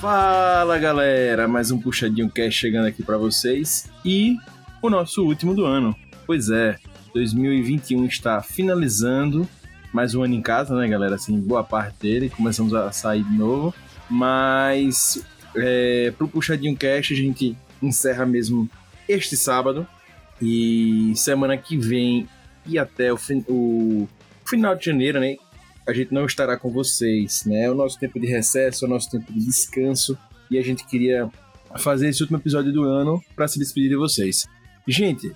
Fala galera, mais um Puxadinho Cast chegando aqui para vocês e o nosso último do ano. Pois é, 2021 está finalizando, mais um ano em casa, né galera? Assim, boa parte dele, começamos a sair de novo, mas é, pro Puxadinho Cast a gente encerra mesmo este sábado e semana que vem e até o, fin o final de janeiro, né? A gente não estará com vocês, né? É o nosso tempo de recesso, é o nosso tempo de descanso e a gente queria fazer esse último episódio do ano para se despedir de vocês. Gente,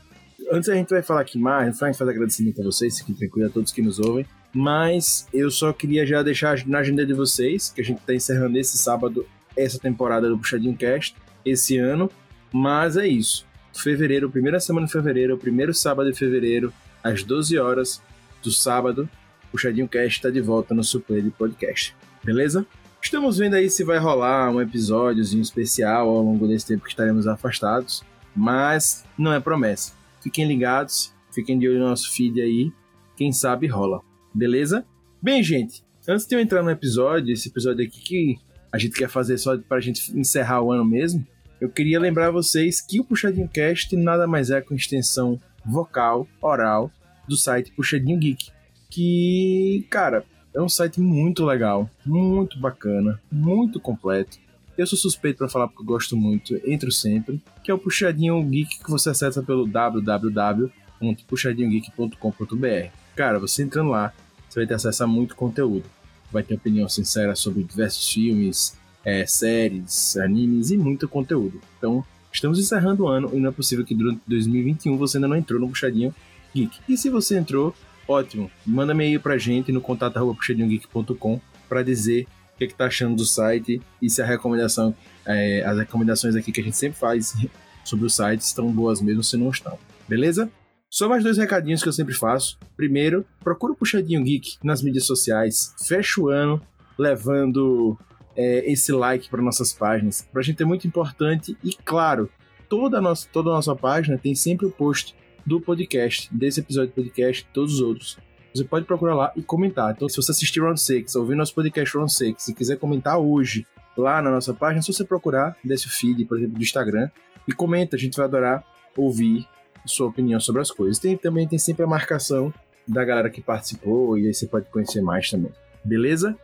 antes a gente vai falar aqui mais, a gente faz agradecimento a vocês, fiquem tranquilos a todos que nos ouvem, mas eu só queria já deixar na agenda de vocês que a gente está encerrando esse sábado essa temporada do Puxadinho Cast esse ano, mas é isso. Fevereiro, primeira semana de fevereiro, primeiro sábado de fevereiro, às 12 horas do sábado, Puxadinho Cast está de volta no Super de Podcast. Beleza? Estamos vendo aí se vai rolar um episódiozinho especial ao longo desse tempo que estaremos afastados, mas não é promessa. Fiquem ligados, fiquem de olho no nosso feed aí, quem sabe rola. Beleza? Bem, gente, antes de eu entrar no episódio, esse episódio aqui que a gente quer fazer só para a gente encerrar o ano mesmo, eu queria lembrar vocês que o Puxadinho Cast nada mais é com extensão vocal, oral, do site Puxadinho Geek. Que, cara, é um site muito legal, muito bacana, muito completo. Eu sou suspeito para falar porque eu gosto muito, entro sempre, que é o Puxadinho Geek que você acessa pelo www.puxadinhogeek.com.br. Cara, você entrando lá, você vai ter acesso a muito conteúdo. Vai ter opinião sincera sobre diversos filmes, é, séries, animes e muito conteúdo. Então, estamos encerrando o ano e não é possível que durante 2021 você ainda não entrou no Puxadinho Geek. E se você entrou, ótimo. Manda e-mail pra gente no contato.puxadinhogeek.com para dizer o que, é que tá achando do site e se a recomendação, é, as recomendações aqui que a gente sempre faz sobre o site estão boas mesmo se não estão. Beleza? Só mais dois recadinhos que eu sempre faço. Primeiro, procura o Puxadinho Geek nas mídias sociais. Fecha o ano levando é, esse like para nossas páginas. Para a gente é muito importante e, claro, toda a, nossa, toda a nossa página tem sempre o post do podcast, desse episódio do podcast, todos os outros. Você pode procurar lá e comentar. Então, se você assistir Round 6, ouvir nosso podcast Round 6, se quiser comentar hoje lá na nossa página, se você procurar, desse feed, por exemplo, do Instagram, e comenta, a gente vai adorar ouvir sua opinião sobre as coisas. Tem, também tem sempre a marcação da galera que participou, e aí você pode conhecer mais também. Beleza?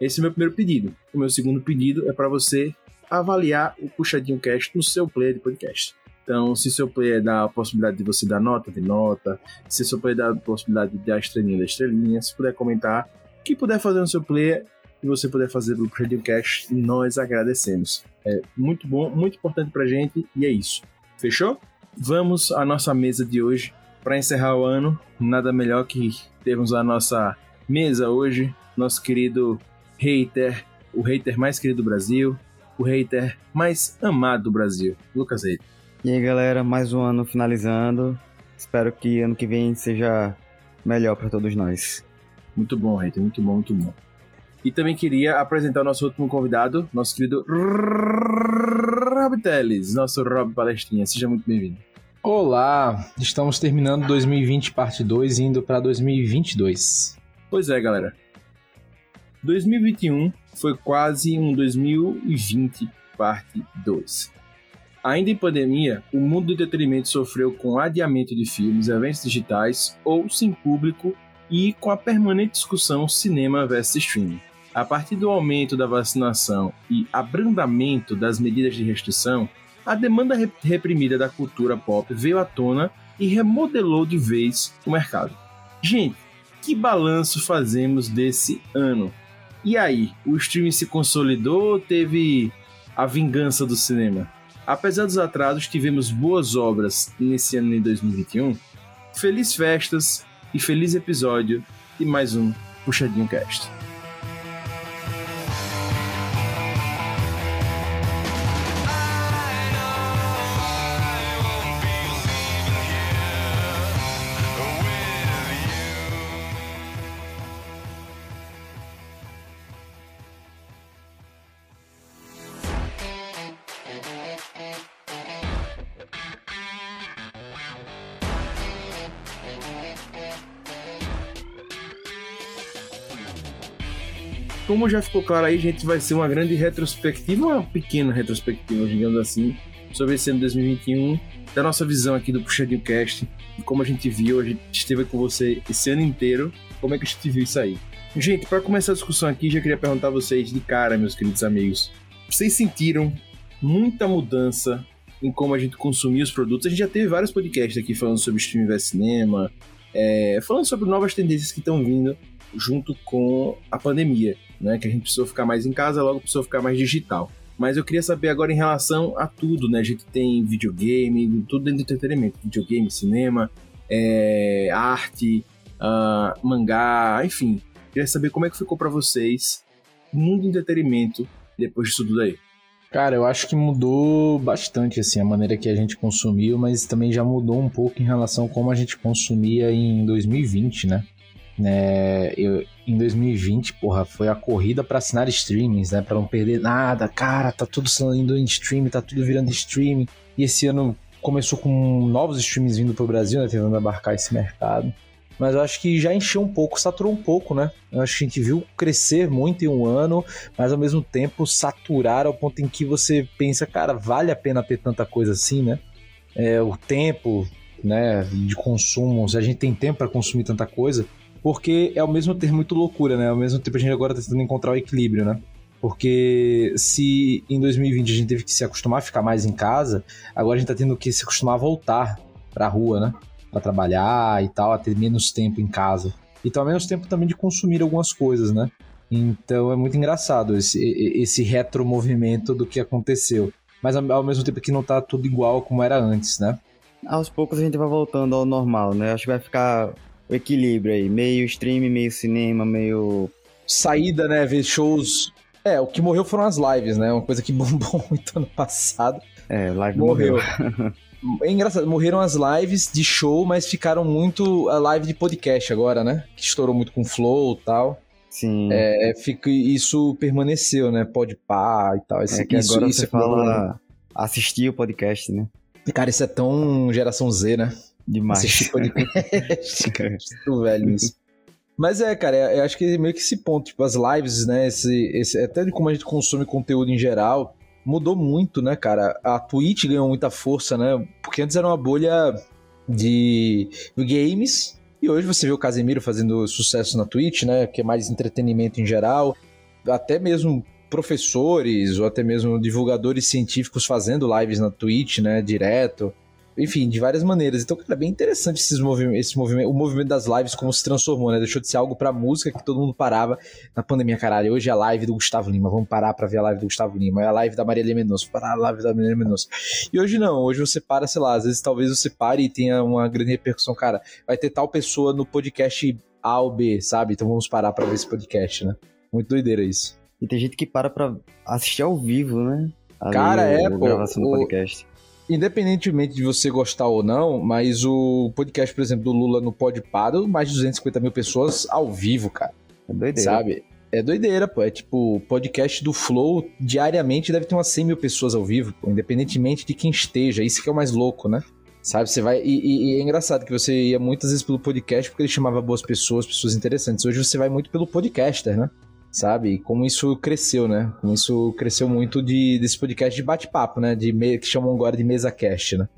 Esse é o meu primeiro pedido. O meu segundo pedido é para você avaliar o Puxadinho Cast no seu player de podcast. Então, se seu player dá a possibilidade de você dar nota, de nota. Se seu player dá a possibilidade de dar estrelinha, da estrelinha. Se puder comentar, o que puder fazer no seu player e você puder fazer no Puxadinho Cast, nós agradecemos. É muito bom, muito importante pra gente e é isso. Fechou? Vamos à nossa mesa de hoje. Para encerrar o ano, nada melhor que termos a nossa mesa hoje, nosso querido hater, o hater mais querido do Brasil, o hater mais amado do Brasil, Lucas Reiter. E aí, galera, mais um ano finalizando. Espero que ano que vem seja melhor para todos nós. Muito bom, hater, muito bom, muito bom. E também queria apresentar o nosso último convidado, nosso querido Rob Teles, nosso Rob Palestrinha. Seja muito bem-vindo. Olá, estamos terminando 2020 parte 2 e indo para 2022. Pois é, galera. 2021 foi quase um 2020 parte 2. Ainda em pandemia, o mundo do entretenimento sofreu com adiamento de filmes, eventos digitais ou sem público e com a permanente discussão cinema versus streaming. A partir do aumento da vacinação e abrandamento das medidas de restrição, a demanda reprimida da cultura pop veio à tona e remodelou de vez o mercado. Gente, que balanço fazemos desse ano? E aí, o streaming se consolidou teve a vingança do cinema? Apesar dos atrasos, tivemos boas obras nesse ano de 2021. Feliz festas e feliz episódio de mais um Puxadinho Cast. Como já ficou claro aí, a gente vai ser uma grande retrospectiva, uma pequena retrospectiva, digamos assim, sobre esse ano 2021, da nossa visão aqui do Puxadinho Cast, como a gente viu, a gente esteve com você esse ano inteiro, como é que a gente viu isso aí. Gente, para começar a discussão aqui, já queria perguntar a vocês de cara, meus queridos amigos, vocês sentiram muita mudança em como a gente consumia os produtos? A gente já teve vários podcasts aqui falando sobre streaming vs cinema, é, falando sobre novas tendências que estão vindo junto com a pandemia, né? Que a gente precisou ficar mais em casa, logo precisou ficar mais digital. Mas eu queria saber agora em relação a tudo, né? A gente tem videogame, tudo dentro do entretenimento, videogame, cinema, é, arte, uh, mangá, enfim. Queria saber como é que ficou para vocês o mundo do entretenimento depois disso tudo aí. Cara, eu acho que mudou bastante assim a maneira que a gente consumiu, mas também já mudou um pouco em relação a como a gente consumia em 2020, né? É, eu, em 2020, porra, foi a corrida para assinar streamings, né? Para não perder nada. Cara, tá tudo saindo em streaming, tá tudo virando streaming. E esse ano começou com novos streamings vindo pro Brasil, né? Tentando abarcar esse mercado. Mas eu acho que já encheu um pouco, saturou um pouco, né? Eu acho que a gente viu crescer muito em um ano, mas ao mesmo tempo saturar ao ponto em que você pensa, cara, vale a pena ter tanta coisa assim, né? É, o tempo, né, de consumo, se a gente tem tempo para consumir tanta coisa, porque é ao mesmo tempo muito loucura, né? Ao mesmo tempo a gente agora tá tentando encontrar o equilíbrio, né? Porque se em 2020 a gente teve que se acostumar a ficar mais em casa, agora a gente tá tendo que se acostumar a voltar pra rua, né? Pra trabalhar e tal, a ter menos tempo em casa. E então, menos tempo também de consumir algumas coisas, né? Então é muito engraçado esse, esse retromovimento do que aconteceu. Mas ao mesmo tempo que não tá tudo igual como era antes, né? Aos poucos a gente vai voltando ao normal, né? Acho que vai ficar o equilíbrio aí, meio stream, meio cinema, meio saída, né, ver shows. É, o que morreu foram as lives, né? Uma coisa que bombou muito ano passado. É, live morreu. morreu. É engraçado, morreram as lives de show, mas ficaram muito a live de podcast agora, né? Que estourou muito com flow e tal. Sim. É, fica, isso permaneceu, né? Pode pá e tal. Esse, é que isso, agora isso você é fala assistir o podcast, né? Cara, isso é tão geração Z, né? Demais. Assistir podcast. Tô velho nisso. Mas é, cara, eu acho que meio que esse ponto, tipo, as lives, né? Esse, esse, até de como a gente consome conteúdo em geral, mudou muito, né, cara? A Twitch ganhou muita força, né? Porque antes era uma bolha de games. E hoje você vê o Casemiro fazendo sucesso na Twitch, né? Que é mais entretenimento em geral. Até mesmo professores ou até mesmo divulgadores científicos fazendo lives na Twitch, né? Direto enfim, de várias maneiras. Então, cara, é bem interessante esses movimentos, esse movimento, o movimento das lives como se transformou, né? Deixou de ser algo pra música que todo mundo parava na pandemia, caralho. Hoje é a live do Gustavo Lima, vamos parar pra ver a live do Gustavo Lima. É a live da Maria Menoso, parar a live da Maria Menoso. E hoje não, hoje você para, sei lá, às vezes talvez você pare e tenha uma grande repercussão, cara. Vai ter tal pessoa no podcast A ou B, sabe? Então vamos parar pra ver esse podcast, né? Muito doideira isso. E tem gente que para pra assistir ao vivo, né? Ali, cara, é, pô. Gravação do podcast independentemente de você gostar ou não, mas o podcast, por exemplo, do Lula no Podpah, mais de 250 mil pessoas ao vivo, cara. É doideira. Sabe? É doideira, pô. É tipo, podcast do Flow, diariamente deve ter umas 100 mil pessoas ao vivo, pô, independentemente de quem esteja. Isso que é o mais louco, né? Sabe, você vai. E, e, e, é engraçado que você ia muitas vezes pelo podcast porque ele chamava boas pessoas, pessoas interessantes. Hoje você vai muito pelo podcaster, né? Sabe? E como isso cresceu, né? Como isso cresceu muito de, desse podcast de bate-papo, né? De me, que chamam agora de mesa cast, né?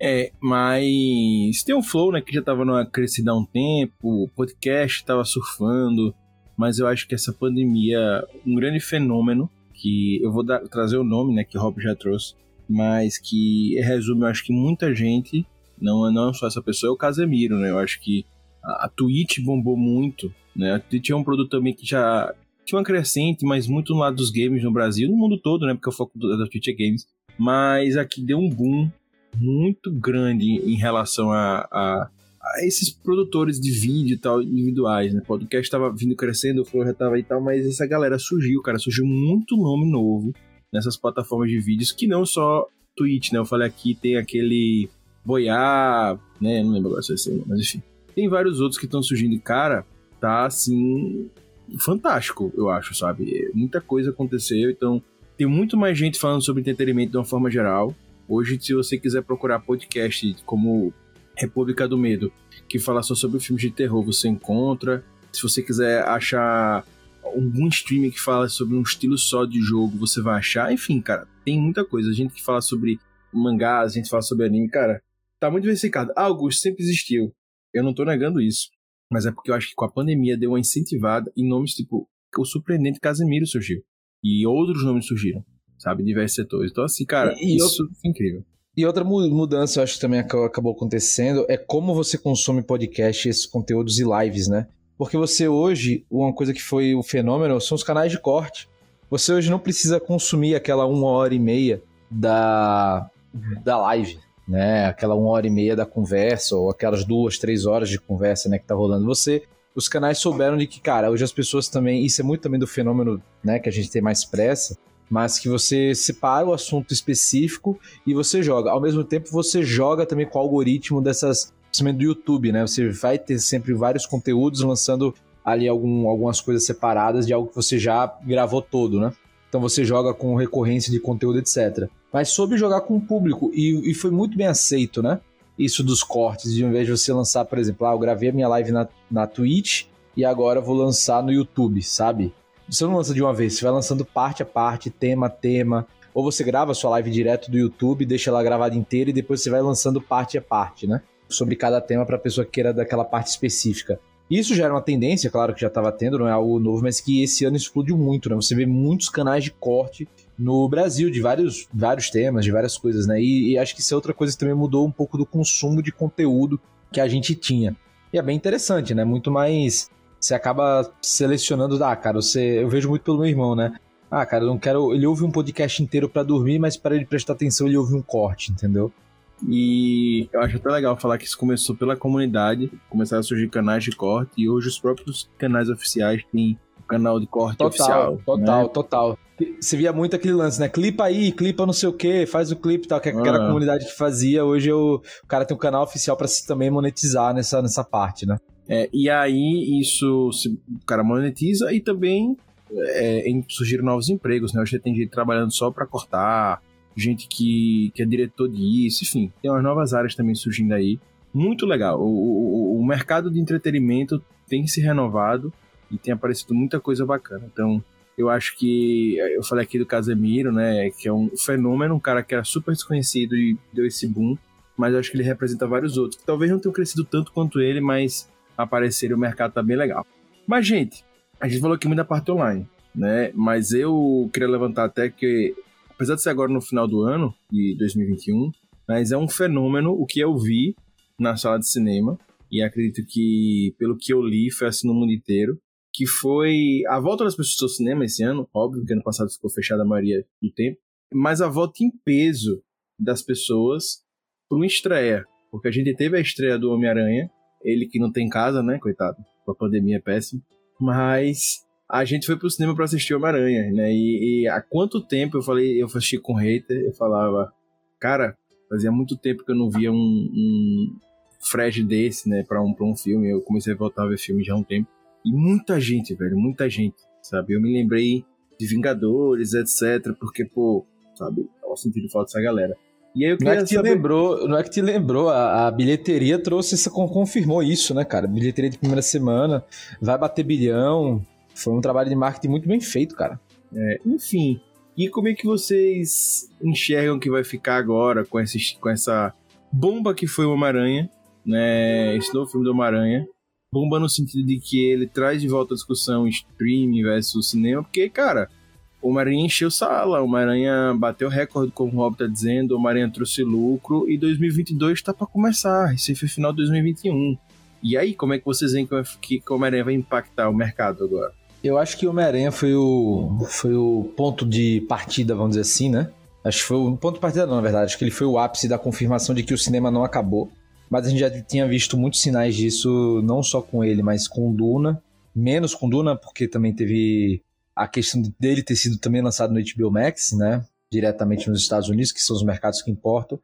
É, mas tem um flow, né, que já tava numa crescida há um tempo, o podcast tava surfando, mas eu acho que essa pandemia, um grande fenômeno, que eu vou dar, trazer o nome, né, que o Rob já trouxe, mas que resume, eu acho que muita gente, não, não só essa pessoa, é o Casemiro, né, eu acho que a, a Twitch bombou muito, né, a Twitch é um produto também que já tinha uma crescente, mas muito no lado dos games no Brasil, no mundo todo, né? Porque o foco da Twitch é games. Mas aqui deu um boom muito grande em relação a, a, a esses produtores de vídeo e tal, individuais, né? O podcast estava vindo crescendo, o Flow já tava e tal, mas essa galera surgiu, cara. Surgiu muito nome novo nessas plataformas de vídeos, que não só Twitch, né? Eu falei aqui, tem aquele Boiá, né? Não lembro agora se é mas enfim. Tem vários outros que estão surgindo. Cara, tá assim fantástico, eu acho, sabe? Muita coisa aconteceu, então tem muito mais gente falando sobre entretenimento de uma forma geral. Hoje, se você quiser procurar podcast como República do Medo, que fala só sobre filmes de terror, você encontra. Se você quiser achar algum streamer que fala sobre um estilo só de jogo, você vai achar. Enfim, cara, tem muita coisa. A gente que fala sobre mangás, a gente fala sobre anime, cara, tá muito diversificado. Ah, Augusto sempre existiu. Eu não tô negando isso. Mas é porque eu acho que com a pandemia deu uma incentivada e nomes tipo o surpreendente Casemiro surgiu. E outros nomes surgiram, sabe? Diversos setores. Então, assim, cara, e, isso é incrível. E outra mudança, eu acho que também acabou acontecendo, é como você consome podcast, esses conteúdos e lives, né? Porque você hoje, uma coisa que foi o fenômeno são os canais de corte. Você hoje não precisa consumir aquela uma hora e meia da, da live, né? Aquela uma hora e meia da conversa, ou aquelas duas, três horas de conversa, né, que tá rolando. Você, os canais souberam de que, cara, hoje as pessoas também, isso é muito também do fenômeno, né, que a gente tem mais pressa, mas que você separa o assunto específico e você joga. Ao mesmo tempo, você joga também com o algoritmo dessas, principalmente do YouTube, né? Você vai ter sempre vários conteúdos lançando ali algum, algumas coisas separadas de algo que você já gravou todo, né? Então você joga com recorrência de conteúdo, etc. Mas soube jogar com o público e, e foi muito bem aceito, né? Isso dos cortes, de ao invés de você lançar, por exemplo, ah, eu gravei a minha live na, na Twitch e agora vou lançar no YouTube, sabe? Você não lança de uma vez, você vai lançando parte a parte, tema a tema. Ou você grava a sua live direto do YouTube, deixa ela gravada inteira e depois você vai lançando parte a parte, né? Sobre cada tema para a pessoa que queira daquela parte específica. Isso já era uma tendência, claro que já estava tendo, não é algo novo, mas que esse ano explodiu muito, né? Você vê muitos canais de corte no Brasil, de vários, vários temas, de várias coisas, né? E, e, acho que isso é outra coisa que também mudou um pouco do consumo de conteúdo que a gente tinha. E é bem interessante, né? Muito mais você acaba selecionando, ah, cara, você, eu vejo muito pelo meu irmão, né? Ah, cara, eu não quero, ele ouve um podcast inteiro para dormir, mas para ele prestar atenção, ele ouve um corte, entendeu? E eu acho até legal falar que isso começou pela comunidade, começaram a surgir canais de corte e hoje os próprios canais oficiais têm o canal de corte total, oficial. Total, né? total. Você via muito aquele lance, né? Clipa aí, clipa não sei o que, faz o clipe e tal, que era a ah. comunidade que fazia. Hoje eu, o cara tem um canal oficial para se também monetizar nessa, nessa parte, né? É, e aí isso o cara monetiza e também é, surgiram novos empregos, né? Hoje tem gente trabalhando só para cortar, gente que, que é diretor disso, enfim, tem umas novas áreas também surgindo aí. Muito legal. O, o, o mercado de entretenimento tem se renovado e tem aparecido muita coisa bacana. Então, eu acho que eu falei aqui do Casemiro, né, que é um fenômeno, um cara que era super desconhecido e deu esse boom, mas eu acho que ele representa vários outros talvez não tenham crescido tanto quanto ele, mas aparecer o mercado tá bem legal. Mas, gente, a gente falou aqui muito da parte online, né? Mas eu queria levantar até que, apesar de ser agora no final do ano, de 2021, mas é um fenômeno o que eu vi na sala de cinema, e acredito que, pelo que eu li, foi assim no mundo inteiro, que foi a volta das pessoas ao cinema esse ano, óbvio que ano passado ficou fechada a maioria do tempo, mas a volta em peso das pessoas para uma estreia, porque a gente teve a estreia do Homem-Aranha, ele que não tem casa, né, coitado, a pandemia é péssimo. Mas a gente foi pro cinema para assistir Homem-Aranha, né? E, e, há quanto tempo eu falei, eu assisti com hater, eu falava, cara, fazia muito tempo que eu não via um, um Fred desse, né, pra um, pra um filme. Eu comecei a voltar a ver filme já há um tempo. E muita gente, velho, muita gente, sabe? Eu me lembrei de Vingadores, etc, porque, pô, sabe, eu sentido falta dessa galera. E aí eu não é que te saber... lembrou, não é que te lembrou, a, a, bilheteria trouxe essa confirmou isso, né, cara? Bilheteria de primeira semana, vai bater bilhão. Foi um trabalho de marketing muito bem feito, cara. É, enfim, e como é que vocês enxergam que vai ficar agora com, esse, com essa bomba que foi o Homem-Aranha, né? Esse novo filme do Homem-Aranha. Bomba no sentido de que ele traz de volta a discussão streaming versus cinema, porque, cara, o Homem-Aranha encheu sala, o Homem-Aranha bateu recorde, como o Rob tá dizendo, o Homem-Aranha trouxe lucro e 2022 está para começar, foi final de 2021. E aí, como é que vocês veem que o Homem-Aranha vai impactar o mercado agora? Eu acho que o Homem-Aranha foi o, foi o ponto de partida, vamos dizer assim, né? Acho que foi o ponto de partida, não, na verdade. Acho que ele foi o ápice da confirmação de que o cinema não acabou. Mas a gente já tinha visto muitos sinais disso, não só com ele, mas com Duna. Menos com Duna, porque também teve a questão dele ter sido também lançado no HBO Max, né? Diretamente nos Estados Unidos, que são os mercados que importam.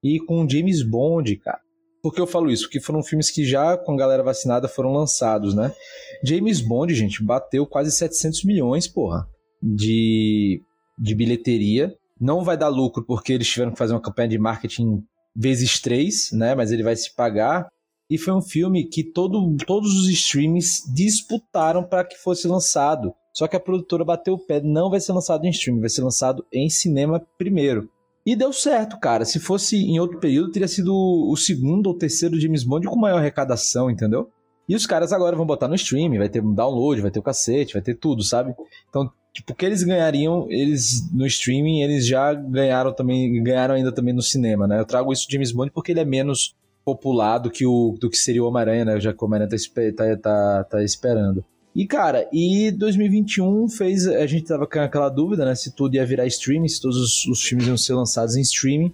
E com James Bond, cara. Por que eu falo isso? Porque foram filmes que já com a galera vacinada foram lançados, né? James Bond, gente, bateu quase 700 milhões, porra, de, de bilheteria. Não vai dar lucro porque eles tiveram que fazer uma campanha de marketing vezes três, né? Mas ele vai se pagar. E foi um filme que todo, todos os streams disputaram para que fosse lançado. Só que a produtora bateu o pé, não vai ser lançado em streaming, vai ser lançado em cinema primeiro. E deu certo, cara. Se fosse em outro período, teria sido o segundo ou terceiro James Bond com maior arrecadação, entendeu? E os caras agora vão botar no streaming, vai ter download, vai ter o cacete, vai ter tudo, sabe? Então, tipo, o que eles ganhariam, eles no streaming, eles já ganharam também, ganharam ainda também no cinema, né? Eu trago isso de James Bond porque ele é menos popular do que, o, do que seria o Homem-Aranha, né? Já que o Homem-Aranha tá, tá, tá, tá esperando. E, cara, e 2021 fez. A gente tava com aquela dúvida, né? Se tudo ia virar streaming, se todos os, os filmes iam ser lançados em streaming.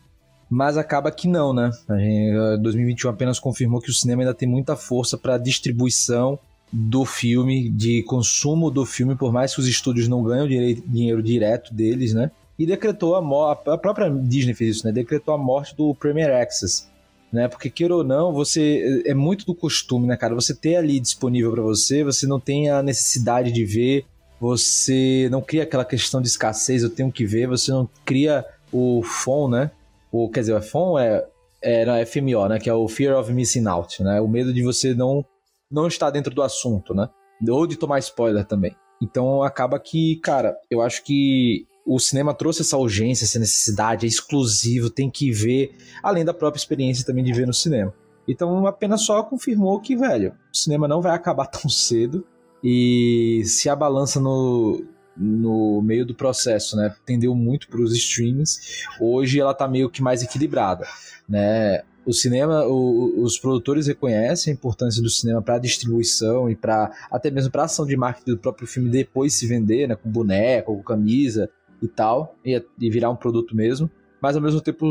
Mas acaba que não, né? Gente, 2021 apenas confirmou que o cinema ainda tem muita força para distribuição do filme, de consumo do filme, por mais que os estúdios não ganham dinheiro direto deles, né? E decretou a morte. A própria Disney fez isso, né? Decretou a morte do Premier Access né? Porque queira ou não, você é muito do costume, né, cara? Você ter ali disponível para você, você não tem a necessidade de ver, você não cria aquela questão de escassez, eu tenho que ver, você não cria o FOM, né? O, quer dizer, o FOM é, não, é FMO, né? Que é o Fear of Missing Out, né? O medo de você não, não estar dentro do assunto, né? Ou de tomar spoiler também. Então acaba que, cara, eu acho que o cinema trouxe essa urgência, essa necessidade, é exclusivo, tem que ver, além da própria experiência também de ver no cinema. Então apenas só confirmou que, velho, o cinema não vai acabar tão cedo e se a balança no, no meio do processo, né, tendeu muito para os streams, hoje ela tá meio que mais equilibrada, né? O cinema, o, os produtores reconhecem a importância do cinema para distribuição e para até mesmo para ação de marketing do próprio filme depois se vender, né, com boneco, com camisa, e tal, e, e virar um produto mesmo, mas ao mesmo tempo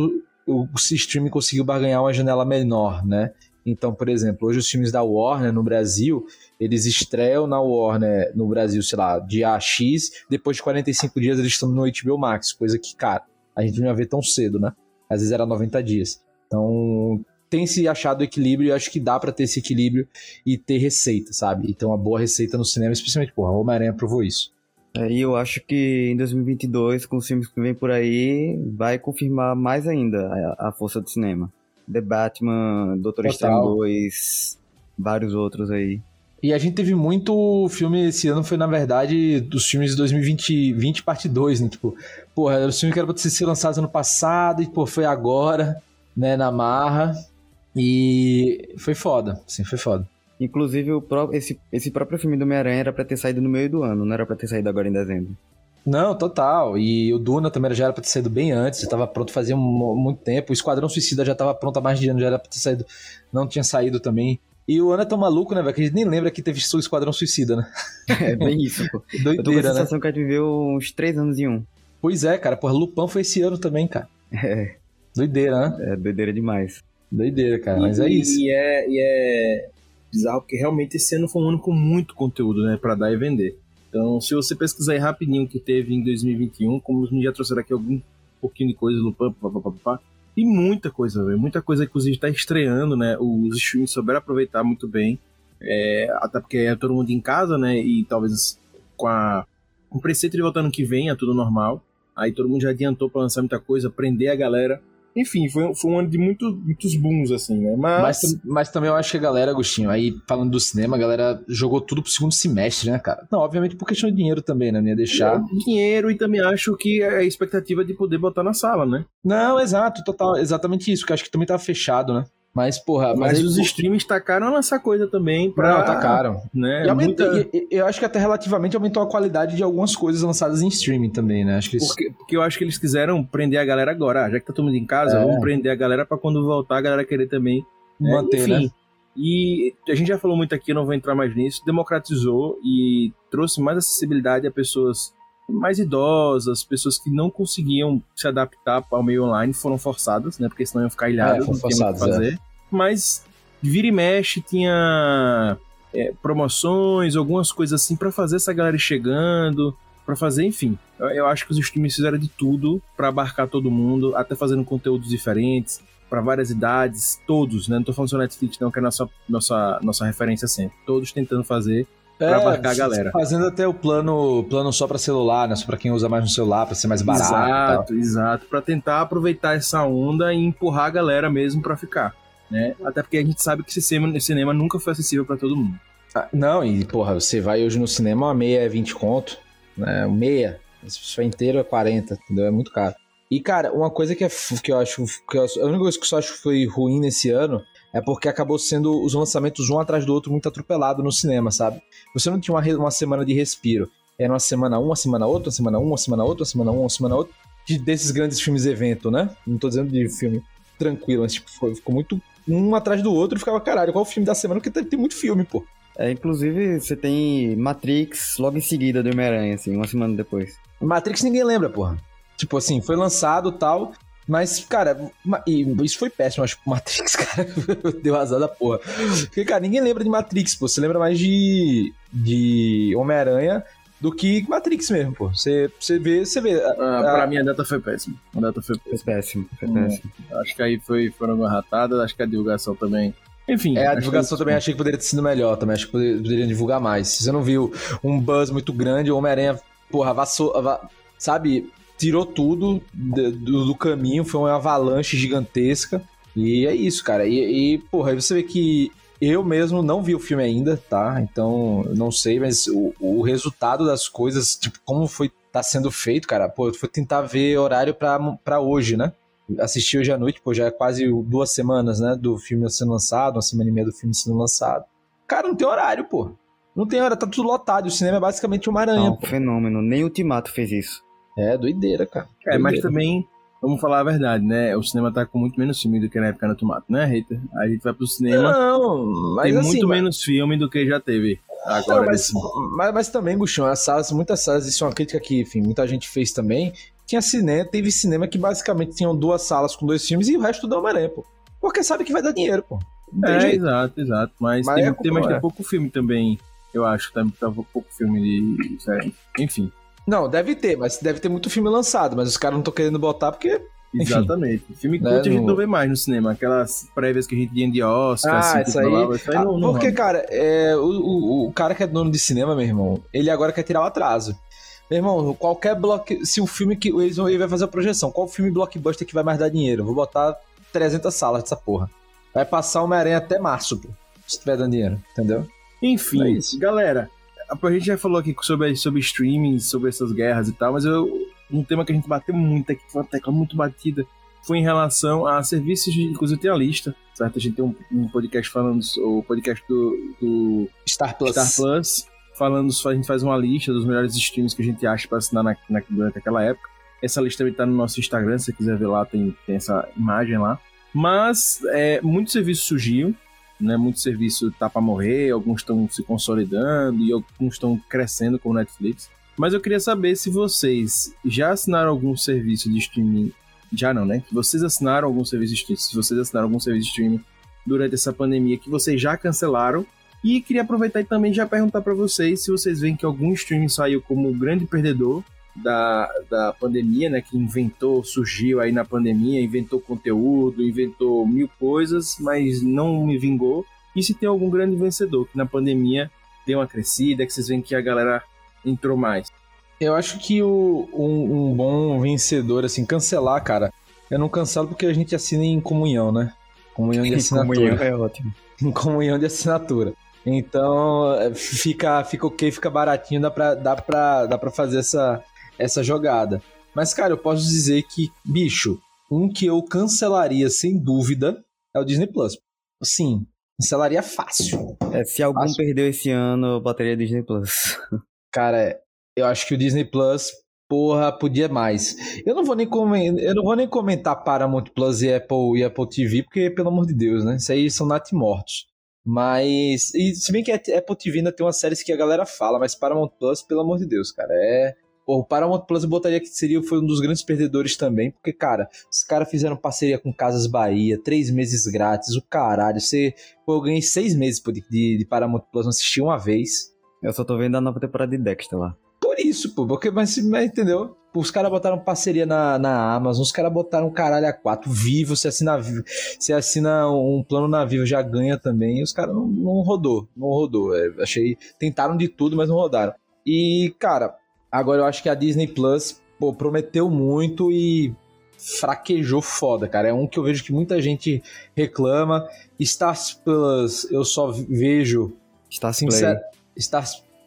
o, o streaming conseguiu barganhar uma janela menor, né? Então, por exemplo, hoje os filmes da Warner no Brasil, eles estreiam na Warner no Brasil, sei lá, dia X, depois de 45 dias eles estão no HBO Max, coisa que, cara, a gente não ia ver tão cedo, né? Às vezes era 90 dias. Então, tem se achado equilíbrio e acho que dá para ter esse equilíbrio e ter receita, sabe? E ter uma boa receita no cinema, especialmente, porra, Homem-Aranha provou isso. E eu acho que em 2022, com os filmes que vem por aí, vai confirmar mais ainda a, a força do cinema. The Batman, Doutor Estranho 2, vários outros aí. E a gente teve muito filme esse ano, foi na verdade dos filmes de 2020 20 parte 2, né? Tipo, porra, era o filme que era pra ser lançado ano passado e, pô, foi agora, né, na marra. E foi foda, assim, foi foda. Inclusive, o pró esse, esse próprio filme do Homem-Aranha era pra ter saído no meio do ano, não era pra ter saído agora em dezembro. Não, total. E o Duna também já era pra ter saído bem antes, já tava pronto fazia muito tempo. O Esquadrão Suicida já tava pronto há mais de ano, já era pra ter saído. Não tinha saído também. E o ano é tão maluco, né, velho? Que a gente nem lembra que teve o Esquadrão Suicida, né? É bem isso, pô. Doideira, Eu tô com a sensação né? que a gente viveu uns três anos em um. Pois é, cara. Porra, Lupão foi esse ano também, cara. É. Doideira, né? É, doideira demais. Doideira, cara. Mas é isso. E é, e é bizarro, porque realmente esse ano foi um ano com muito conteúdo, né, para dar e vender. Então, se você pesquisar aí rapidinho o que teve em 2021, como os já trouxeram aqui algum pouquinho de coisa no pump, papapá, e muita coisa, velho. Muita coisa, inclusive, tá estreando, né? Os streams souberam aproveitar muito bem. É, até porque é todo mundo em casa, né? E talvez com a o preceito de voltar ano que vem, é tudo normal. Aí todo mundo já adiantou para lançar muita coisa, prender a galera. Enfim, foi, foi um ano de muito, muitos booms, assim, né? Mas... mas... Mas, também eu acho que a galera, Agostinho, aí falando do cinema, a galera jogou tudo pro segundo semestre, né, cara? Não, obviamente por questão de dinheiro também, né? Não ia deixar. É, dinheiro e também acho que é a expectativa de poder botar na sala, né? Não, exato, total. Exatamente isso, que acho que também tava fechado, né? Mas, porra. Mas, mas os por... streams tacaram nessa coisa também pra. Não, tacaram. Né? E, aumenta... Muita... e, eu acho que até relativamente aumentou a qualidade de algumas coisas lançadas em streaming também, né? Acho que porque, porque eu acho que eles quiseram prender a galera agora. Ah, já que tá todo mundo em casa, é. vamos prender a galera pra quando voltar a galera querer também né? manter, Enfim, né? E a gente já falou muito aqui, eu não vou entrar mais nisso. Democratizou e trouxe mais acessibilidade a pessoas mais idosas, pessoas que não conseguiam se adaptar ao meio online, foram forçadas, né? Porque senão iam ficar ilhados, é, não tinha o que fazer. É mas vira e mexe tinha é, promoções, algumas coisas assim para fazer essa galera chegando, para fazer, enfim. Eu, eu, acho que os streams fizeram de tudo para abarcar todo mundo, até fazendo conteúdos diferentes para várias idades, todos, né? Não tô falando só Netflix não, que é a nossa nossa nossa referência sempre. Todos tentando fazer é, abarcar a galera. Fazendo até o plano, plano só para celular, né? Só para quem usa mais no celular, para ser mais barato. Exato, exato, para tentar aproveitar essa onda e empurrar a galera mesmo para ficar né? Até porque a gente sabe que esse cinema, esse cinema nunca foi acessível para todo mundo. Ah, não, e porra, você vai hoje no cinema, uma meia é 20 conto, né? Meia. Se for inteiro é 40, entendeu? É muito caro. E, cara, uma coisa que, é, que eu acho. Que eu, a única coisa que eu só acho que foi ruim nesse ano é porque acabou sendo os lançamentos um atrás do outro muito atropelado no cinema, sabe? Você não tinha uma, uma semana de respiro. Era uma semana um, uma semana outra, uma semana um, uma semana outra, uma semana um, uma semana outra. De, desses grandes filmes evento, né? Não tô dizendo de filme tranquilo, mas tipo, foi, ficou muito um atrás do outro e ficava, caralho, qual o filme da semana? Porque tem, tem muito filme, pô. É, inclusive, você tem Matrix logo em seguida do Homem-Aranha, assim, uma semana depois. Matrix ninguém lembra, porra. Tipo assim, foi lançado tal. Mas, cara, e isso foi péssimo, acho que Matrix, cara, deu azar da porra. Porque, cara, ninguém lembra de Matrix, pô. Você lembra mais de, de Homem-Aranha do que Matrix mesmo, pô. Você, você vê, você vê. Ah, a, pra mim a data foi péssima. A data foi péssima. Foi péssimo, foi hum, péssimo. Acho que aí foi, foram uma ratada, acho que a divulgação também. Enfim. É, a divulgação também achei que poderia ter sido melhor, também acho que poderiam divulgar mais. Se você não viu um buzz muito grande, o Homem-Aranha, porra, avassou, sabe, tirou tudo do, do, caminho, foi uma avalanche gigantesca. E é isso, cara. E, e, porra, aí você vê que eu mesmo não vi o filme ainda, tá? Então, não sei, mas o, o resultado das coisas, tipo, como foi tá sendo feito, cara, pô, eu fui tentar ver horário pra, hoje, né? Assisti hoje à noite, pô, já é quase duas semanas, né, do filme sendo lançado, uma semana e meia do filme sendo lançado. Cara, não tem horário, pô. Não tem hora, tá tudo lotado. O cinema é basicamente uma aranha. Não, pô. fenômeno. Nem o Ultimato fez isso. É, doideira, cara. É, doideira. mas também, vamos falar a verdade, né? O cinema tá com muito menos filme do que na época do Tomato, né, Rita? A gente vai pro cinema. Não, mas tem assim, muito mas... menos filme do que já teve. Agora, não, mas, mas, mas, também, Buchão, as salas, muitas salas, isso é uma crítica que, enfim, muita gente fez também. Tinha cinema, teve cinema que basicamente tinham duas salas com dois filmes e o resto do Homem-Aranha, pô. Porque sabe que vai dar dinheiro, pô. É, jeito. exato, exato. Mas, mas tem, é, tem, mas tem pouco filme também, eu acho. Tá, tá pouco filme de. Enfim. Não, deve ter, mas deve ter muito filme lançado, mas os caras não estão querendo botar porque. Enfim, Exatamente. Filme né, curto a gente não vê mais no cinema. Aquelas prévias que a gente tinha de Oscar, ah, assim, isso aí. Isso aí ah, não, porque, não cara, é, o, o, o, cara que é dono de cinema, meu irmão, ele agora quer tirar o atraso. Meu irmão, qualquer bloco. Se o filme que. Eles vão, ele vai fazer a projeção. Qual filme blockbuster que vai mais dar dinheiro? Vou botar 300 salas dessa porra. Vai passar Homem-Aranha até março, pô. Se tiver dando dinheiro, entendeu? Enfim, é galera, a gente já falou aqui sobre, sobre streaming, sobre essas guerras e tal, mas eu, um tema que a gente bateu muito aqui, foi uma tecla muito batida, foi em relação a serviços de. Inclusive, tem a lista, certo? A gente tem um, um podcast falando, o podcast do, do Star Plus. Star Plus, falando, a gente faz uma lista dos melhores streams que a gente acha para assinar na, na, durante aquela época. Essa lista também tá no nosso Instagram, se você quiser ver lá, tem, tem essa imagem lá. Mas é, muitos serviços surgiam, né? Muito serviço tá para morrer, alguns estão se consolidando e alguns estão crescendo com o Netflix. Mas eu queria saber se vocês já assinaram algum serviço de streaming. Já não, né? Vocês assinaram algum serviço de streaming. Se vocês assinaram algum serviço de streaming durante essa pandemia que vocês já cancelaram. E queria aproveitar e também já perguntar para vocês se vocês veem que algum streaming saiu como grande perdedor da, da pandemia, né, que inventou, surgiu aí na pandemia, inventou conteúdo, inventou mil coisas, mas não me vingou. E se tem algum grande vencedor que na pandemia deu uma crescida, que vocês veem que a galera entrou mais? Eu acho que o, um, um bom vencedor, assim, cancelar, cara, eu não cancelo porque a gente assina em comunhão, né? Comunhão de assinatura. comunhão é ótimo. Em comunhão de assinatura. Então, fica, fica ok, fica baratinho, dá pra, dá pra, dá pra fazer essa, essa jogada. Mas, cara, eu posso dizer que, bicho, um que eu cancelaria sem dúvida é o Disney Plus. Sim, cancelaria fácil. É, se algum fácil. perdeu esse ano, eu botaria Disney Plus. Cara, eu acho que o Disney Plus, porra, podia mais. Eu não vou nem comentar, eu não vou nem comentar Paramount Plus e Apple e Apple TV, porque, pelo amor de Deus, né? Isso aí são natimortos. Mas. E se bem que a Apple TV ainda tem umas séries que a galera fala, mas Paramount Plus, pelo amor de Deus, cara, é o Paramount Plus eu botaria que seria foi um dos grandes perdedores também, porque, cara, os caras fizeram parceria com Casas Bahia, três meses grátis, o caralho. Você, pô, eu ganhei seis meses de, de, de Paramount Plus, não assisti uma vez. Eu só tô vendo a nova temporada de Dexter lá. Por isso, pô, porque, mas, mas entendeu? Os caras botaram parceria na, na Amazon, os caras botaram caralho a quatro. Vivo, você assina, você assina um plano na Vivo, já ganha também. E os caras não, não rodou, não rodou. É, achei. Tentaram de tudo, mas não rodaram. E, cara, Agora eu acho que a Disney Plus pô, prometeu muito e fraquejou foda, cara. É um que eu vejo que muita gente reclama. Star Plus eu só vejo Star Sincero, Star,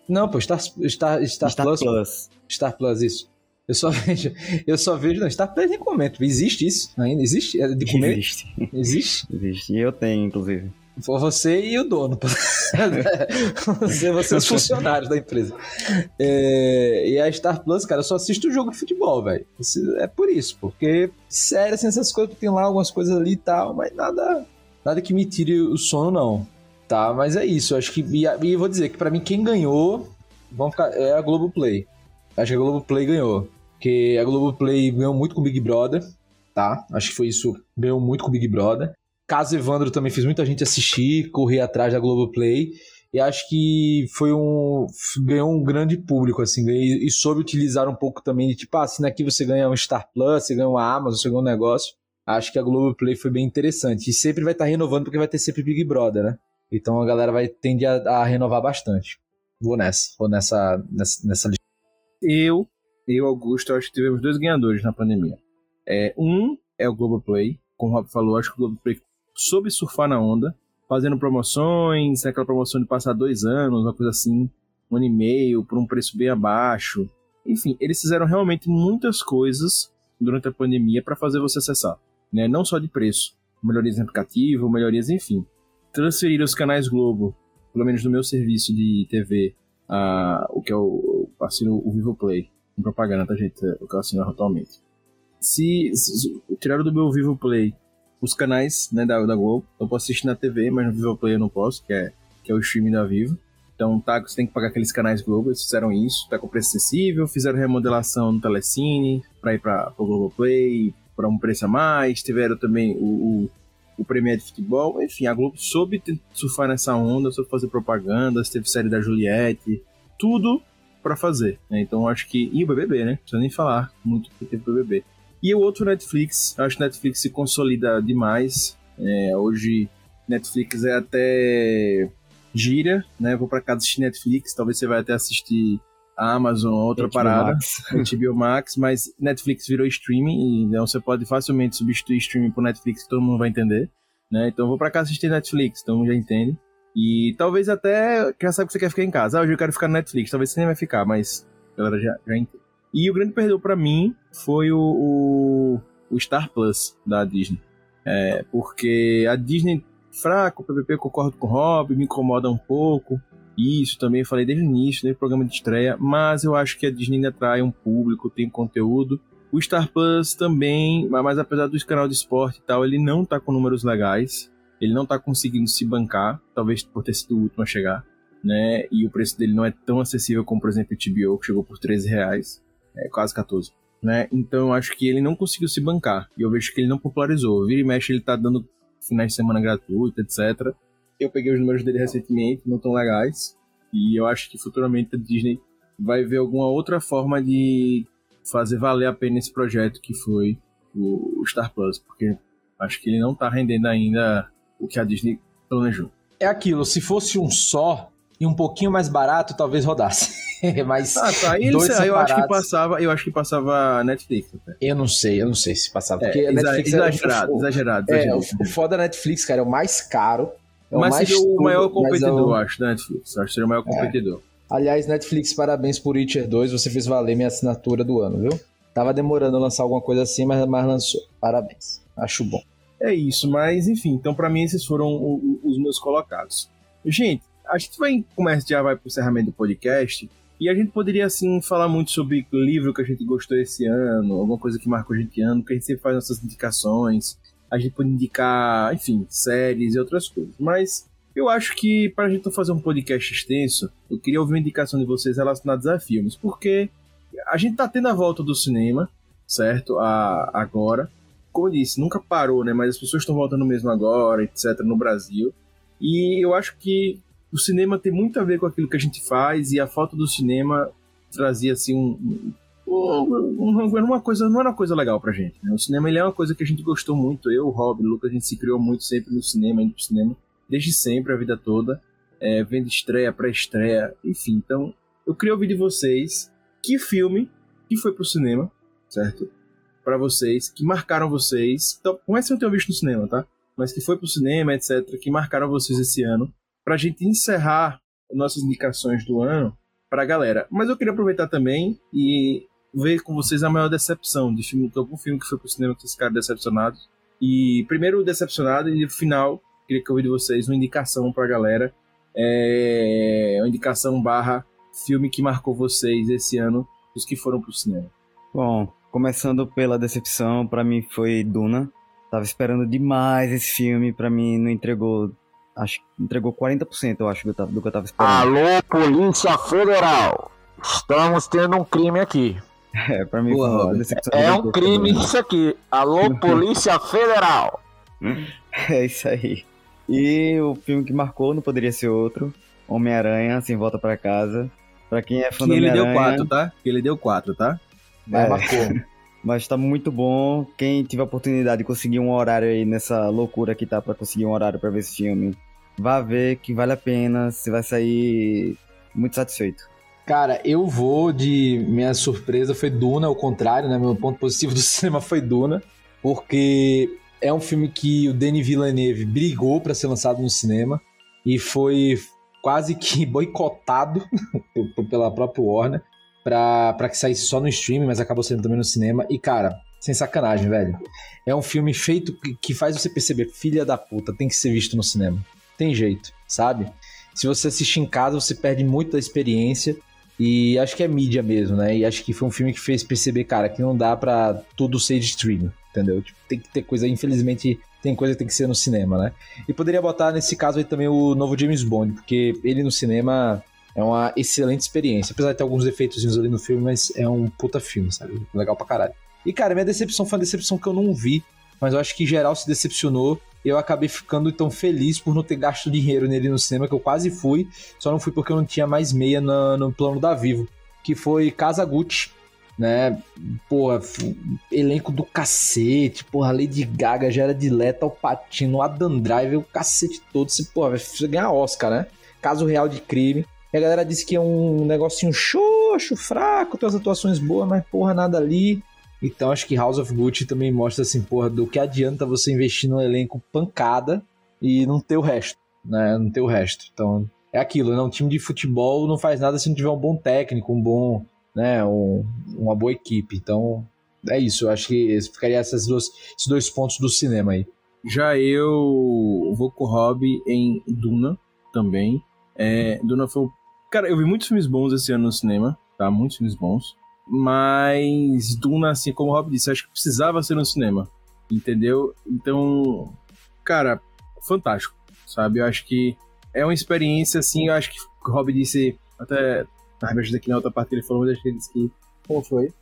não, pô, Star, Star, Star, Star Plus, Plus. Star Plus, isso. Eu só vejo, eu só vejo, não, Star Plus nem comento. Existe isso ainda? Existe? É de comer? Existe. Existe? Existe. E eu tenho, inclusive. For você e o dono. você, você os funcionários da empresa. É, e a Star Plus, cara, eu só assisto jogo de futebol, velho. É por isso, porque, sério, assim, essas coisas, tem lá algumas coisas ali e tal, mas nada, nada que me tire o sono, não. Tá, mas é isso. Acho que. E, e vou dizer que para mim, quem ganhou vamos ficar, é a Globoplay. Acho que a Globoplay ganhou. Porque a Globoplay ganhou muito com o Big Brother, tá? Acho que foi isso. Ganhou muito com o Big Brother. Caso Evandro também fez muita gente assistir, correr atrás da Globoplay. E acho que foi um. ganhou um grande público, assim, e, e soube utilizar um pouco também de tipo, ah, aqui você ganha um Star Plus, você ganha uma Amazon, você ganha um negócio. Acho que a Globoplay foi bem interessante. E sempre vai estar tá renovando, porque vai ter sempre Big Brother, né? Então a galera vai tender a, a renovar bastante. Vou nessa, vou nessa, nessa, nessa lista. Eu, eu, Augusto, acho que tivemos dois ganhadores na pandemia. É, um é o Globoplay, como o Rob falou, acho que o Globoplay soube surfar na onda, fazendo promoções, aquela promoção de passar dois anos, uma coisa assim, um ano e meio, por um preço bem abaixo. Enfim, eles fizeram realmente muitas coisas durante a pandemia para fazer você acessar. Né? Não só de preço, melhorias no aplicativo, melhorias, enfim. Transferir os canais Globo, pelo menos no meu serviço de TV, a, o que é o, assino o Vivo Play, com propaganda, tá, gente? É o que eu assino atualmente. Se, se tiraram do meu Vivo Play os canais né, da, da Globo. Eu posso assistir na TV, mas no Vivo Play eu não posso, que é, que é o streaming da Vivo. Então tá, você tem que pagar aqueles canais Globo, eles fizeram isso, tá com preço acessível, fizeram remodelação no Telecine para ir para o Globoplay, para um preço a mais, tiveram também o, o, o Premier de Futebol, enfim, a Globo soube surfar nessa onda, soube fazer propagandas, teve série da Juliette, tudo para fazer, né? Então acho que. E o BBB, né? Não precisa nem falar muito que teve o BBB. E o outro Netflix, acho que Netflix se consolida demais. É, hoje Netflix é até gira, né? Vou para casa assistir Netflix, talvez você vai até assistir a Amazon, outra HBO parada, Max. HBO Max, mas Netflix virou streaming, então você pode facilmente substituir streaming por Netflix que todo mundo vai entender, né? Então vou para casa assistir Netflix, então já entende. E talvez até, quem sabe que você quer ficar em casa, ah, hoje eu quero ficar no Netflix, talvez você nem vai ficar, mas a galera já, já entende. E o grande perdedor para mim foi o, o, o, Star Plus da Disney. É, porque a Disney, fraco, o PPP, concordo com o Rob, me incomoda um pouco. Isso também falei desde o início, desde o programa de estreia. Mas eu acho que a Disney ainda atrai um público, tem conteúdo. O Star Plus também, mas apesar do canal de esporte e tal, ele não tá com números legais. Ele não tá conseguindo se bancar, talvez por ter sido o último a chegar. Né? E o preço dele não é tão acessível como, por exemplo, o TBO, que chegou por 13 reais é, quase 14. Né? Então eu acho que ele não conseguiu se bancar. E eu vejo que ele não popularizou. Vira e mexe, ele tá dando finais de semana gratuito, etc. Eu peguei os números dele recentemente, não tão legais. E eu acho que futuramente a Disney vai ver alguma outra forma de fazer valer a pena esse projeto que foi o Star Plus, porque acho que ele não tá rendendo ainda o que a Disney planejou. É aquilo, se fosse um só e um pouquinho mais barato, talvez rodasse. Mas ah, tá. Aí, dois eu acho que passava, eu acho que passava Netflix. Até. Eu não sei, eu não sei se passava. É, porque é, Netflix exagerado, é, exagerado, é, exagerado. o foda da Netflix, cara, é o mais caro. É mas seria o maior competidor, eu acho, da Netflix. Acho que seria o maior é. competidor. Aliás, Netflix, parabéns por Witcher 2, você fez valer minha assinatura do ano, viu? Tava demorando a lançar alguma coisa assim, mas, mas lançou. Parabéns. Acho bom. É isso, mas enfim, então para mim esses foram os meus colocados. Gente, a gente vai começar já vai pro encerramento do podcast. E a gente poderia, assim, falar muito sobre livro que a gente gostou esse ano, alguma coisa que marcou a gente ano, porque a gente sempre faz nossas indicações. A gente pode indicar, enfim, séries e outras coisas. Mas eu acho que para a gente fazer um podcast extenso, eu queria ouvir uma indicação de vocês relacionadas a filmes, porque a gente tá tendo a volta do cinema, certo? A, agora. Como eu disse, nunca parou, né? Mas as pessoas estão voltando mesmo agora, etc., no Brasil. E eu acho que o cinema tem muito a ver com aquilo que a gente faz e a falta do cinema trazia assim um, um, uma coisa não era uma coisa legal pra gente. Né? O cinema ele é uma coisa que a gente gostou muito. Eu, o Rob, o Lucas, a gente se criou muito sempre no cinema, indo pro cinema, desde sempre, a vida toda, é, vendo estreia, pré-estreia, enfim. Então, eu queria ouvir de vocês que filme que foi pro cinema, certo? Para vocês, que marcaram vocês. Então, não é se não tenham visto no cinema, tá? Mas que foi pro cinema, etc., que marcaram vocês esse ano para a gente encerrar nossas indicações do ano pra galera. Mas eu queria aproveitar também e ver com vocês a maior decepção de filme, de algum filme que foi pro cinema que vocês ficaram decepcionados. E primeiro decepcionado e no final, queria que eu ouvisse de vocês uma indicação pra galera. É, uma indicação barra filme que marcou vocês esse ano, os que foram pro cinema. Bom, começando pela decepção, para mim foi Duna. Tava esperando demais esse filme, para mim não entregou, acho que entregou 40%, eu acho, do, do que eu tava esperando. Alô, Polícia Federal! Estamos tendo um crime aqui. É, pra mim Boa, foi uma Robert. decepção. É um crime isso aqui. Alô, Polícia Federal! É isso aí. E o filme que marcou não poderia ser outro. Homem-Aranha, Sem Volta pra Casa. Pra quem é fã Que do ele deu Homem-Aranha, 4, tá? Que ele deu 4, tá? Mas É. marcou. mas tá muito bom. Quem tiver a oportunidade de conseguir um horário aí nessa loucura que tá pra conseguir um horário pra ver esse filme, vá ver que vale a pena. Você vai sair muito satisfeito. Cara, eu vou de. Minha surpresa foi Duna, ao contrário, né? Meu ponto positivo do cinema foi Duna, porque é um filme que o Denis Villeneuve brigou pra ser lançado no cinema e foi quase que boicotado pela própria Warner pra, pra que saísse só no streaming, mas acabou saindo também no cinema. E, cara, sem sacanagem, velho. É um filme feito que- que faz você perceber, filha da puta, tem que ser visto no cinema. Tem jeito, sabe? Se você assistir em casa, você perde muito da experiência. E acho que é mídia mesmo, né? E acho que foi um filme que fez perceber, cara, que não dá pra tudo ser de streaming, entendeu? Tipo, tem que ter coisa, infelizmente, tem coisa que tem que ser no cinema, né? E poderia botar nesse caso aí também o novo James Bond, porque ele no cinema é uma excelente experiência. Apesar de ter alguns defeitos ali no filme, mas é um puta filme, sabe? Legal pra caralho. E, cara, minha decepção foi uma decepção que eu não vi, mas eu acho que geral se decepcionou. Eu acabei ficando tão feliz por não ter gasto dinheiro nele no cinema, que eu quase fui. Só não fui porque eu não tinha mais meia no, no plano da Vivo. Que foi Casa Gucci, né? Porra, elenco do cacete. Porra, Lady Gaga, Jared Leto, Patino, Adam Driver, o cacete todo. Você, porra, vai ganhar Oscar, né? Caso real de crime. E a galera disse que é um negocinho xoxo, fraco, tem as atuações boas, mas porra, nada ali. Então acho que House of Gucci também mostra assim, porra, do que adianta você investir num elenco pancada e não ter o resto, né? Não ter o resto. Então é aquilo, né? Um time de futebol não faz nada se não tiver um bom técnico, um bom, né? Um, uma boa equipe. Então é isso. Eu acho que ficaria essas duas, esses dois pontos do cinema aí. Já eu vou com o Rob em Duna também. É, Duna foi. o- Cara, eu vi muitos filmes bons esse ano no cinema, tá? Muitos filmes bons. Mas Duna, assim, como o Rob disse, acho que precisava ser no cinema. Entendeu? Então, cara, fantástico, sabe? Eu acho que é uma experiência, assim, eu acho que o Rob disse, até na me aqui na outra parte que ele falou, mas acho que ele disse que. Como foi?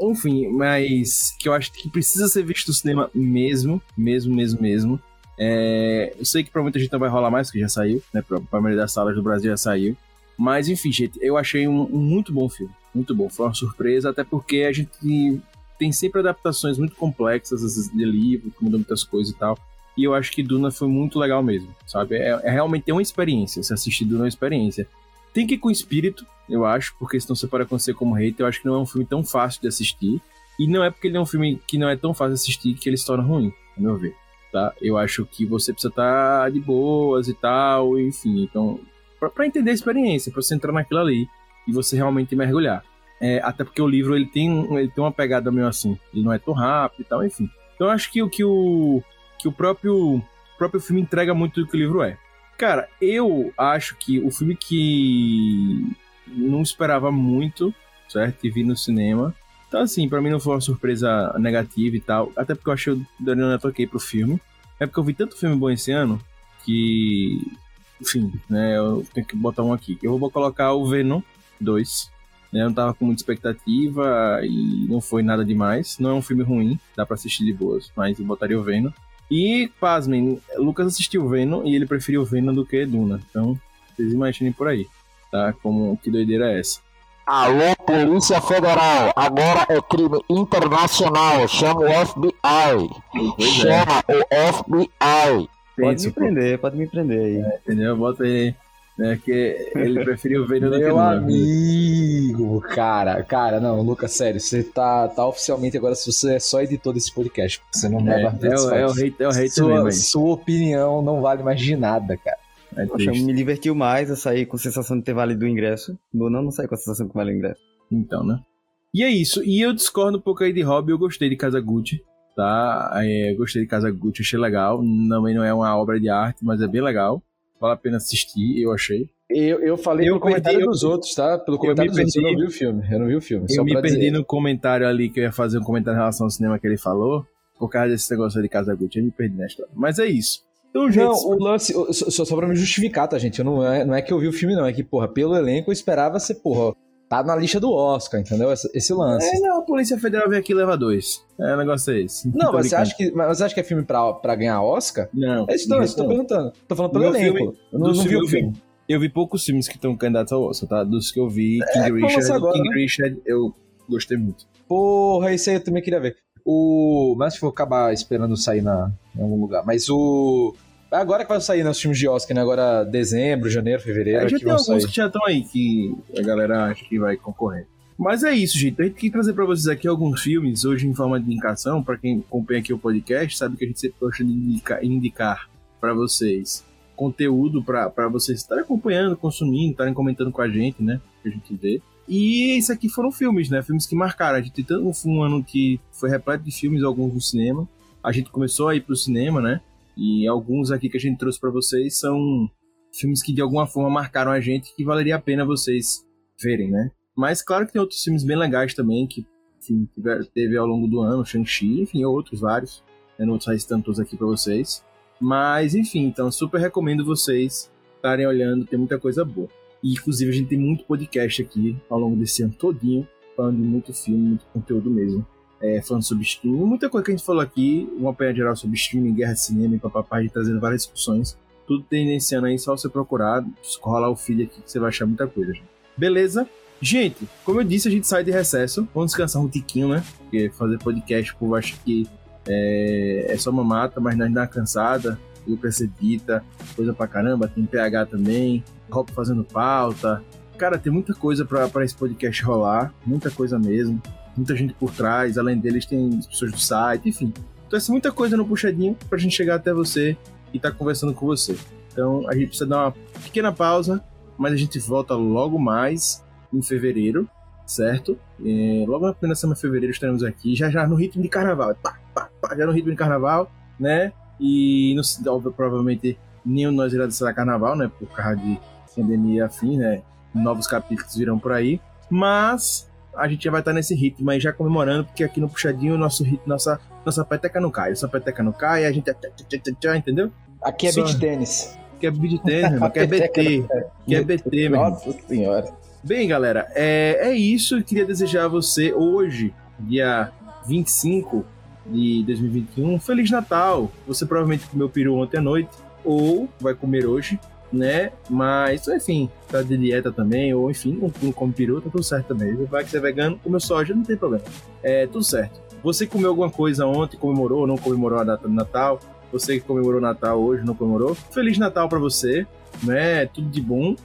Enfim, mas que eu acho que precisa ser visto no cinema mesmo, mesmo, mesmo, mesmo. É, eu sei que pra muita gente não vai rolar mais, porque já saiu, né? Pra, pra maioria das salas do Brasil já saiu. Mas enfim, gente, eu achei um, um muito bom filme. Muito bom. Foi uma surpresa, até porque a gente tem sempre adaptações muito complexas de livro, que mudam muitas coisas e tal. E eu acho que Duna foi muito legal mesmo, sabe? É, é realmente uma experiência. Se assistir Duna é uma experiência. Tem que ir com espírito, eu acho, porque senão você pode acontecer como hater. Eu acho que não é um filme tão fácil de assistir. E não é porque ele é um filme que não é tão fácil de assistir que ele se torna ruim, a meu ver. Tá? Eu acho que você precisa estar de boas e tal, enfim. Então, pra entender a experiência, pra você entrar naquilo ali e você realmente mergulhar. É, até porque o livro ele tem, ele tem uma pegada meio assim, ele não é tão rápido e tal, enfim. Então eu acho que o que o, que o próprio, próprio filme entrega muito do que o livro é. Cara, eu acho que o filme que não esperava muito, certo? E vi no cinema. Então, assim, pra mim não foi uma surpresa negativa e tal. Até porque eu achei o Daniel Neto ok pro filme. É porque eu vi tanto filme bom esse ano que. Enfim, né? Eu tenho que botar um aqui. Eu vou colocar o Venom 2. né, Eu não tava com muita expectativa e não foi nada demais. Não é um filme ruim, dá pra assistir de boas, mas eu botaria o Venom. E, pasmem, Lucas assistiu o Venom e ele preferiu o Venom do que Duna. Então, vocês imaginem por aí, tá? Como que doideira é essa. Alô, Polícia Federal, agora é crime internacional, chama o FBI. Pois é, Chama o FBI. Pode me pô, prender, pode me prender aí. entendeu? Bota aí, né? Que ele preferiu o Venom do que Meu Duna. amigo, cara, cara, não, Lucas, sério, você tá, tá oficialmente agora, se você é só editor desse podcast, você não É, leva é, o- é o hater, é o mesmo sua, aí. sua opinião não vale mais de nada, cara. É Poxa, me divertiu mais, eu saí com a sensação de ter valido o ingresso. Ou não, não saí com a sensação que valeu o ingresso. Então, né? E é isso. E eu discordo um pouco aí de Hobby. Eu gostei de Casa Gucci, tá? É, eu gostei de Casa Gucci, achei legal. Também não é uma obra de arte, mas é bem legal. Vale a pena assistir, eu achei. Eu, eu falei Eu pelo comentário perdi- eu- dos outros, tá? Pelo comentário me dos outros, eu não perdi. vi o filme. Eu não vi o filme. Eu só me perdi dizer. no comentário ali que eu ia fazer um comentário em relação ao cinema que ele falou. Por causa desse negócio de Casa Gucci. Eu me perdi na história. Mas é isso. Então, gente. Não, o lance, só só pra me justificar, tá, gente? Eu não, é, não é que eu vi o filme, não. É que, porra, pelo elenco eu esperava ser, porra, tá na lista do Oscar, entendeu? Esse, esse lance. É, não, a Polícia Federal vem aqui e leva dois. É, o negócio é esse. Não, mas você, acha que, mas você acha que é filme pra, pra ganhar Oscar? Não. É isso, não, é isso que eu tô perguntando. Tô falando pelo elenco. filme- eu não, não vi filme o filme. Eu vi poucos filmes que estão candidatos ao Oscar, tá? Dos que eu vi, King como Richard. agora, King né? Richard, eu gostei muito. Porra, esse aí eu também queria ver. O. Mas vou acabar esperando sair na, em algum lugar. Mas o. Agora que vai sair nos filmes de Oscar, né? Agora dezembro, janeiro, fevereiro. É, já que tem alguns sair. que já estão aí, que a galera acha que vai concorrer. Mas é isso, gente. A gente quer trazer pra vocês aqui alguns filmes, hoje em forma de indicação. Pra quem acompanha aqui o podcast, sabe que a gente sempre gosta de indicar, indicar para vocês conteúdo pra pra vocês estarem acompanhando, consumindo, estarem comentando com a gente, né? Que a gente vê. E isso aqui foram filmes, né? Filmes que marcaram. A gente tem tanto um ano que foi repleto de filmes, alguns no cinema. A gente começou a ir pro cinema, né? E alguns aqui que a gente trouxe pra vocês são filmes que de alguma forma marcaram a gente que valeria a pena vocês verem, né? Mas claro que tem outros filmes bem legais também que enfim, teve ao longo do ano, Shang-Chi, enfim, outros vários. Eu não vou sair todos aqui pra vocês. Mas enfim, então super recomendo vocês estarem olhando, tem muita coisa boa. E inclusive a gente tem muito podcast aqui ao longo desse ano todinho, falando de muito filme, muito conteúdo mesmo. É, falando sobre streaming, muita coisa que a gente falou aqui, uma apanhada geral sobre streaming, guerra de cinema e papapá, gente trazendo várias discussões tudo ano aí, só você procurar, rolar o feed aqui que você vai achar muita coisa. gente. Beleza? Gente, como eu disse, a gente sai de recesso. Vamos descansar um tiquinho, né? Porque fazer podcast, o povo acha que é, é só uma mata, mas nós dá uma cansada. Lucas edita, coisa pra caramba. Tem PH também, Rob fazendo pauta. Cara, tem muita coisa pra esse podcast rolar. Muita coisa mesmo. Muita gente por trás. Além deles, tem as pessoas do site, enfim. Então, é muita coisa no puxadinho pra gente chegar até você e tá conversando com você. Então a gente precisa dar uma pequena pausa, mas a gente volta logo mais em fevereiro, certo? É, logo na primeira semana de fevereiro estaremos aqui, já já no ritmo de carnaval, pá, pá, pá, já no ritmo de carnaval, né? E provavelmente nenhum de nós irá dançar carnaval, né? Por causa de pandemia e afim, né? Novos capítulos virão por aí, mas a gente já vai estar nesse ritmo aí já comemorando, porque aqui no puxadinho nosso ritmo, nossa nossa peteca não cai, nossa peteca não cai, a gente é entendeu? Aqui é Só- beat tênis. Que é beat tênis, meu irmão, que é BT, que é BT, meu irmão. Nossa senhora. Bem, galera, é, é isso. Eu queria desejar a você hoje, dia 25 de 2021, um Feliz Natal. Você provavelmente comeu peru ontem à noite, ou vai comer hoje, né? Mas, enfim, tá de dieta também, ou enfim, não, come peru, tá tudo certo também. Vai que você é vegano, comeu soja, não tem problema. É tudo certo. Você comeu alguma coisa ontem, comemorou ou não comemorou a data do Natal? Você que comemorou Natal hoje, não comemorou? Feliz Natal pra você, né? Tudo de bom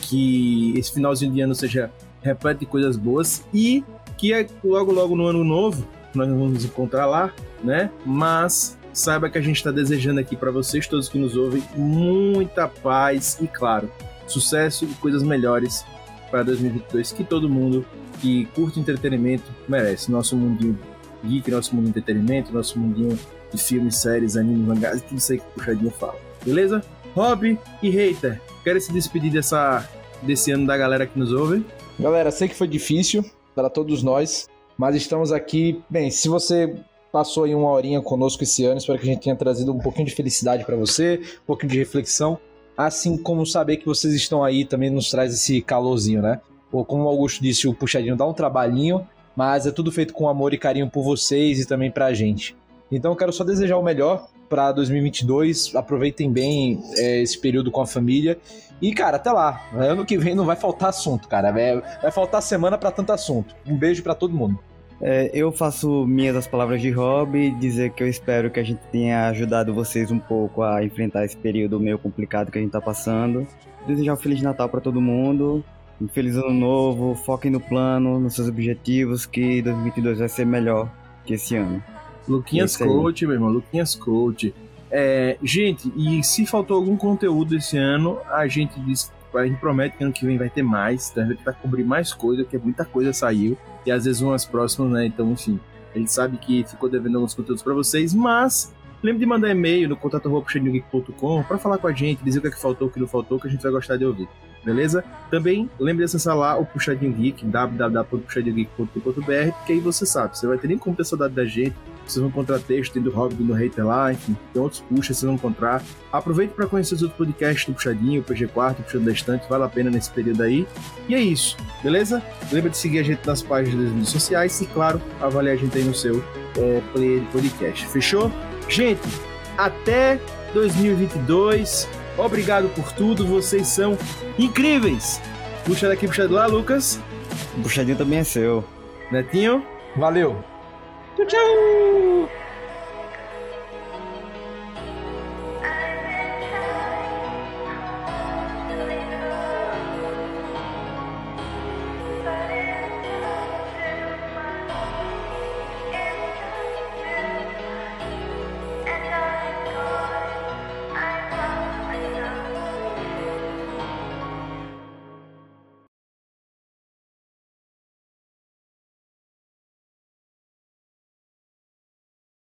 que esse finalzinho de ano seja repleto de coisas boas e que é logo logo no ano novo nós vamos nos encontrar lá, né? Mas saiba que a gente está desejando aqui para vocês todos que nos ouvem muita paz e claro, sucesso e coisas melhores para 2022 que todo mundo que curte entretenimento merece. Nosso mundinho geek, nosso mundo de entretenimento, nosso mundinho de filmes, séries, animes, mangás, tudo isso aí que o Puxadinho fala. Beleza? Rob e Hater, querem se despedir dessa, desse ano da galera que nos ouve? Galera, sei que foi difícil para todos nós, mas estamos aqui. Bem, se você passou aí uma horinha conosco esse ano, espero que a gente tenha trazido um pouquinho de felicidade para você, um pouquinho de reflexão, assim como saber que vocês estão aí também nos traz esse calorzinho, né? Ou como o Augusto disse, o puxadinho dá um trabalhinho, mas é tudo feito com amor e carinho por vocês e também pra gente. Então eu quero só desejar o melhor para 2022. Aproveitem bem é, esse período com a família. E, cara, até lá. Ano que vem não vai faltar assunto, cara. Vai, vai faltar semana para tanto assunto. Um beijo para todo mundo. É, eu faço minhas as palavras de Rob e dizer que eu espero que a gente tenha ajudado vocês um pouco a enfrentar esse período meio complicado que a gente tá passando. Desejar um Feliz Natal para todo mundo, um Feliz Ano Novo, foquem no plano, nos seus objetivos, que 2022 vai ser melhor que esse ano. Luquinhas Esse aí. Coach, meu irmão, Luquinhas Coach. É, gente, e se faltou algum conteúdo esse ano, a gente diz, a gente promete que ano que vem vai ter mais, gente vai cobrir mais coisa, porque muita coisa saiu, e às vezes umas próximas, né? Então, enfim, a gente sabe que ficou devendo alguns conteúdos para vocês, mas lembre de mandar e-mail no contato.puxadinhogeek.com para falar com a gente, dizer o que, é que faltou, o que não faltou, que a gente vai gostar de ouvir. Beleza? Também lembre de acessar lá o Puxadinho Geek, www.puxadinhogeek.com.br, porque aí você sabe, você vai ter nem como ter saudade da gente, vocês vão encontrar texto, do Hobbit, do Hater lá, enfim, tem outros puxas, vocês vão encontrar. Aproveite para conhecer os outros podcasts do Puxadinho, o PG4, o Puxando da Estante, vale a pena nesse período aí. E é isso, beleza? Lembra de seguir a gente nas páginas das redes sociais e, claro, avaliar a gente aí no seu é, player de podcast. Fechou? Gente, até 2022. Obrigado por tudo, vocês são incríveis. Puxa daqui, puxa de lá, Lucas. O puxadinho também é seu. Netinho. Valeu. Tchau, tchau.